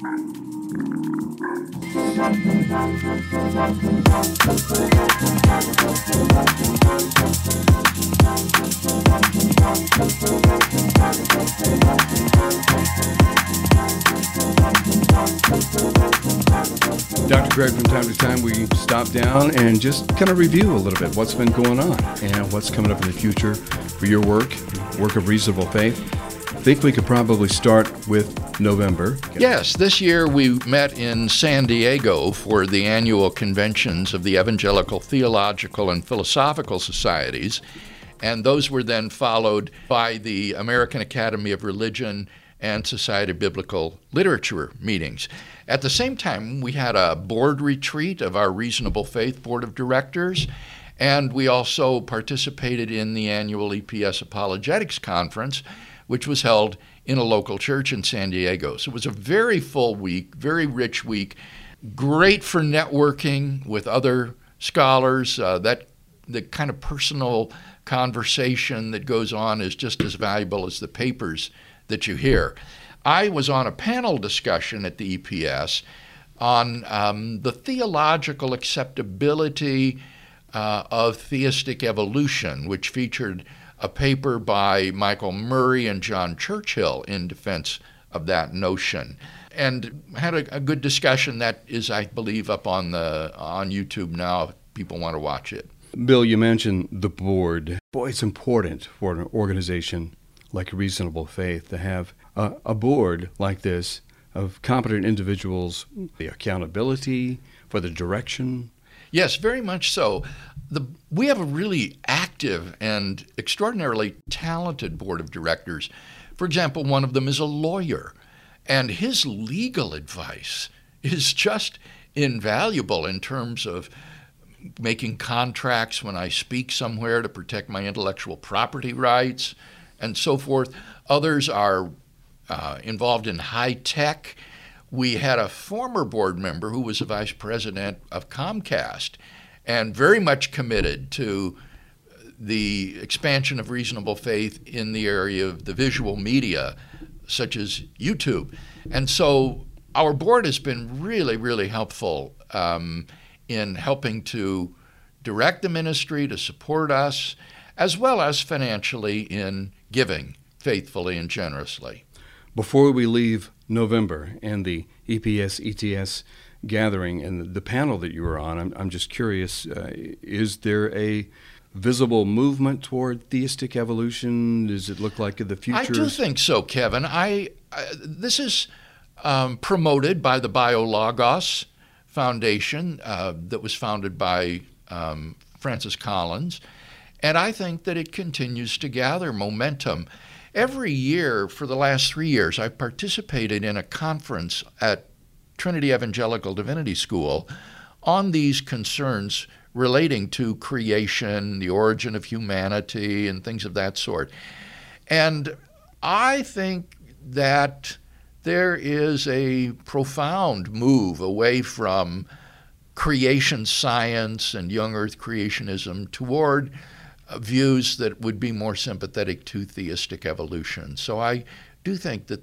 Dr. Craig, from time to time, we stop down and just kind of review a little bit what's been going on and what's coming up in the future for your work, work of reasonable faith. Think we could probably start with November. Yes, this year we met in San Diego for the annual conventions of the Evangelical Theological and Philosophical Societies, and those were then followed by the American Academy of Religion and Society of Biblical Literature meetings. At the same time, we had a board retreat of our Reasonable Faith Board of Directors, and we also participated in the annual EPS Apologetics Conference, which was held in a local church in San Diego. So it was a very full week, very rich week, great for networking with other scholars. Uh, that the kind of personal conversation that goes on is just as valuable as the papers that you hear. I was on a panel discussion at the EPS on um, the theological acceptability uh, of theistic evolution, which featured a paper by Michael Murray and John Churchill in defense of that notion. And had a, a good discussion that is, I believe, up on the on YouTube now. If people want to watch it. Bill, you mentioned the board. Boy, it's important for an organization like Reasonable Faith to have a, a board like this of competent individuals, the accountability for the direction. Yes, very much so. The, we have a really active and extraordinarily talented board of directors. For example, one of them is a lawyer, and his legal advice is just invaluable in terms of making contracts when I speak somewhere to protect my intellectual property rights and so forth. Others are uh, involved in high tech. We had a former board member who was a vice president of Comcast and very much committed to the expansion of reasonable faith in the area of the visual media, such as YouTube. And so our board has been really, really helpful um, in helping to direct the ministry, to support us, as well as financially in giving faithfully and generously. Before we leave November and the EPS ETS gathering and the panel that you were on, I'm, I'm just curious uh, is there a visible movement toward theistic evolution? Does it look like in the future? I do think so, Kevin. I, I this is um, promoted by the BioLogos Foundation uh, that was founded by um, Francis Collins. And I think that it continues to gather momentum. Every year for the last three years, I've participated in a conference at Trinity Evangelical Divinity School on these concerns relating to creation, the origin of humanity, and things of that sort. And I think that there is a profound move away from creation science and young earth creationism toward views that would be more sympathetic to theistic evolution. So I do think that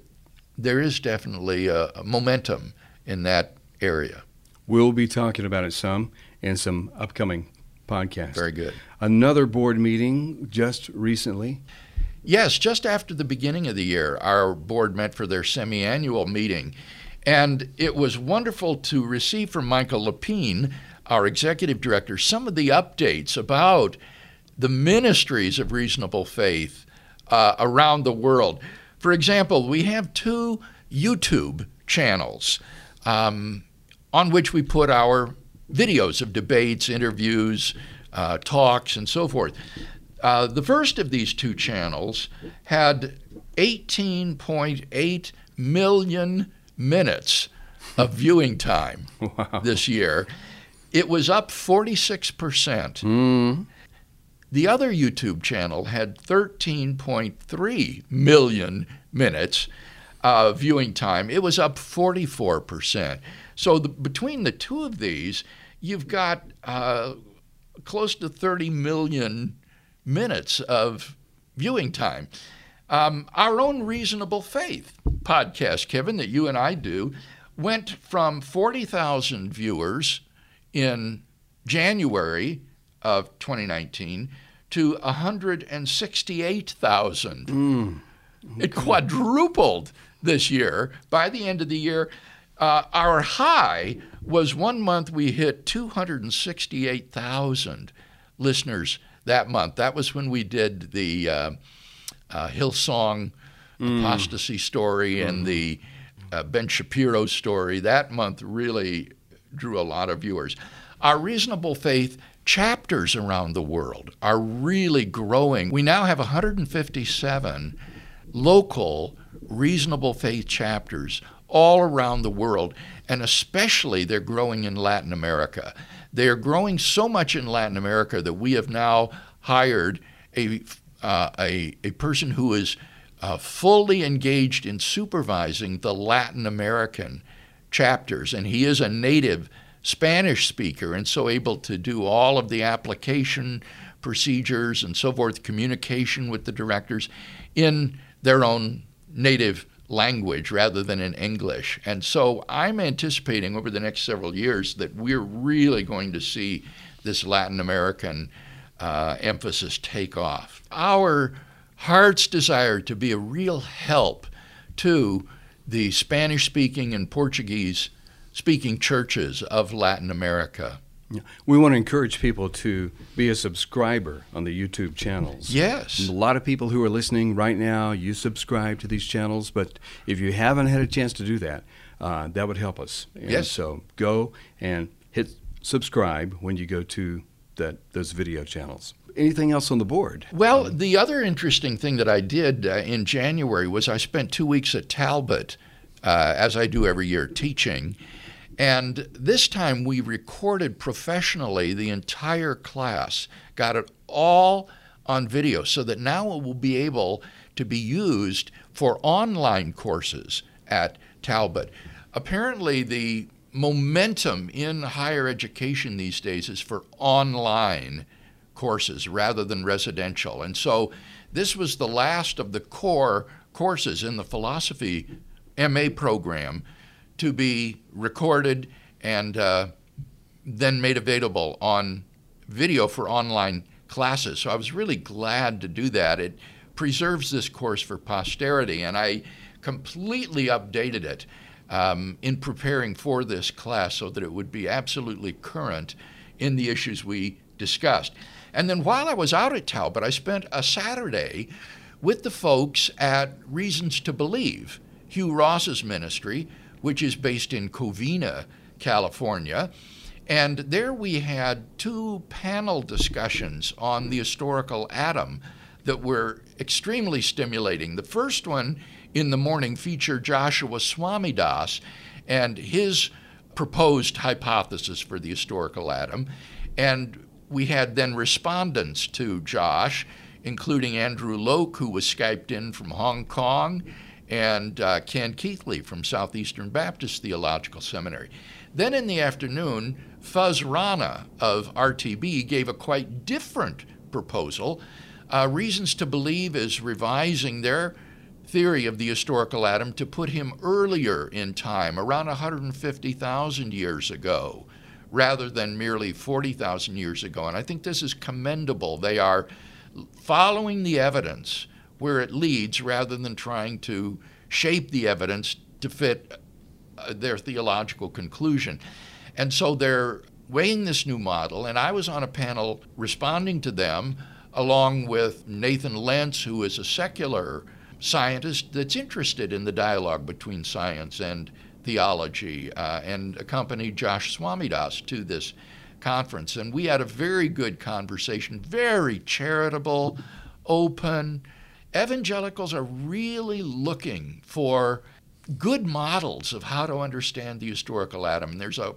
there is definitely a, a momentum in that area. We'll be talking about it some in some upcoming podcasts. Very good. Another board meeting just recently. Yes, just after the beginning of the year, our board met for their semi annual meeting. And it was wonderful to receive from Michael Lapine, our executive director, some of the updates about the ministries of reasonable faith uh, around the world. For example, we have two YouTube channels um, on which we put our videos of debates, interviews, uh, talks, and so forth. Uh, the first of these two channels had 18.8 million minutes of viewing time wow. this year. It was up 46%. Mm. The other YouTube channel had 13.3 million minutes uh, viewing time. It was up 44%. So the, between the two of these, you've got uh, close to 30 million minutes of viewing time. Um, our own Reasonable Faith podcast, Kevin, that you and I do, went from 40,000 viewers in January of 2019 to 168,000. Mm. It quadrupled this year. By the end of the year, uh, our high was one month we hit 268,000 listeners that month. That was when we did the uh, uh, Hillsong mm. apostasy story mm. and the uh, Ben Shapiro story. That month really drew a lot of viewers. Our reasonable faith chapters around the world are really growing. We now have 157 local reasonable faith chapters all around the world, and especially they're growing in Latin America. They are growing so much in Latin America that we have now hired a, uh, a, a person who is uh, fully engaged in supervising the Latin American chapters, and he is a native Spanish speaker and so able to do all of the application procedures and so forth, communication with the directors in their own native language rather than in English. And so I'm anticipating over the next several years that we're really going to see this Latin American uh, emphasis take off. Our heart's desire to be a real help to the Spanish speaking and Portuguese speaking churches of Latin America. We want to encourage people to be a subscriber on the YouTube channels. Yes. A lot of people who are listening right now, you subscribe to these channels, but if you haven't had a chance to do that, uh, that would help us. And yes. So go and hit subscribe when you go to that those video channels. Anything else on the board? Well, the other interesting thing that I did uh, in January was I spent two weeks at Talbot, uh, as I do every year, teaching. And this time we recorded professionally the entire class, got it all on video so that now it will be able to be used for online courses at Talbot. Apparently, the momentum in higher education these days is for online courses rather than residential. And so this was the last of the core courses in the philosophy MA program to be recorded and uh, then made available on video for online classes. So I was really glad to do that. It preserves this course for posterity, and I completely updated it um, in preparing for this class so that it would be absolutely current in the issues we discussed. And then while I was out at Talbot, I spent a Saturday with the folks at Reasons to Believe, Hugh Ross's ministry, which is based in Covina, California. And there we had two panel discussions on the historical Adam that were extremely stimulating. The first one in the morning featured Joshua Swamidass and his proposed hypothesis for the historical Adam. And we had then respondents to Josh, including Andrew Loke, who was Skyped in from Hong Kong, and uh, Ken Keathley from Southeastern Baptist Theological Seminary. Then in the afternoon, Fuz Rana of RTB gave a quite different proposal. Uh, Reasons to Believe is revising their theory of the historical Adam to put him earlier in time, around 150,000 years ago, rather than merely 40,000 years ago. And I think this is commendable. They are following the evidence where it leads rather than trying to shape the evidence to fit uh, their theological conclusion. And so they're weighing this new model, and I was on a panel responding to them along with Nathan Lents, who is a secular scientist that's interested in the dialogue between science and theology, uh, and accompanied Josh Swamidass to this conference. And we had a very good conversation, very charitable, open, evangelicals are really looking for good models of how to understand the historical Adam. And there's a,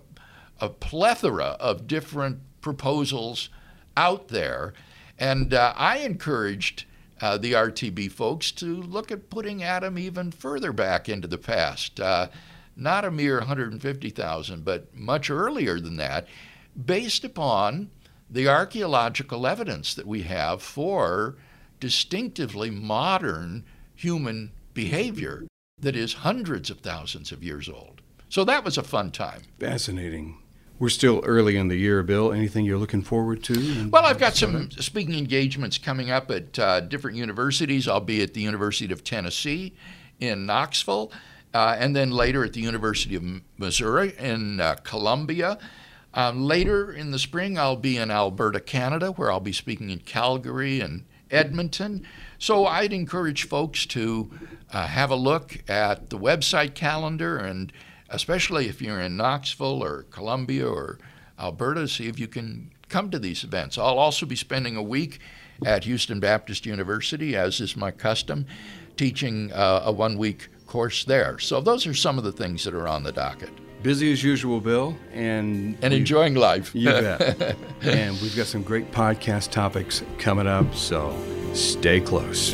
a plethora of different proposals out there. And uh, I encouraged uh, the RTB folks to look at putting Adam even further back into the past. Uh, not a mere 150,000, but much earlier than that, based upon the archaeological evidence that we have for distinctively modern human behavior that is hundreds of thousands of years old. So that was a fun time. Fascinating. We're still early in the year, Bill. Anything you're looking forward to? Well, I've got some speaking engagements coming up at uh, different universities. I'll be at the University of Tennessee in Knoxville, uh, and then later at the University of Missouri in uh, Columbia. Um, later in the spring, I'll be in Alberta, Canada, where I'll be speaking in Calgary and Edmonton. So I'd encourage folks to uh, have a look at the website calendar, and especially if you're in Knoxville or Columbia or Alberta, see if you can come to these events. I'll also be spending a week at Houston Baptist University, as is my custom, teaching uh, a one week course there. So those are some of the things that are on the docket. Busy as usual, Bill, and and enjoying life. You bet. and we've got some great podcast topics coming up, so stay close.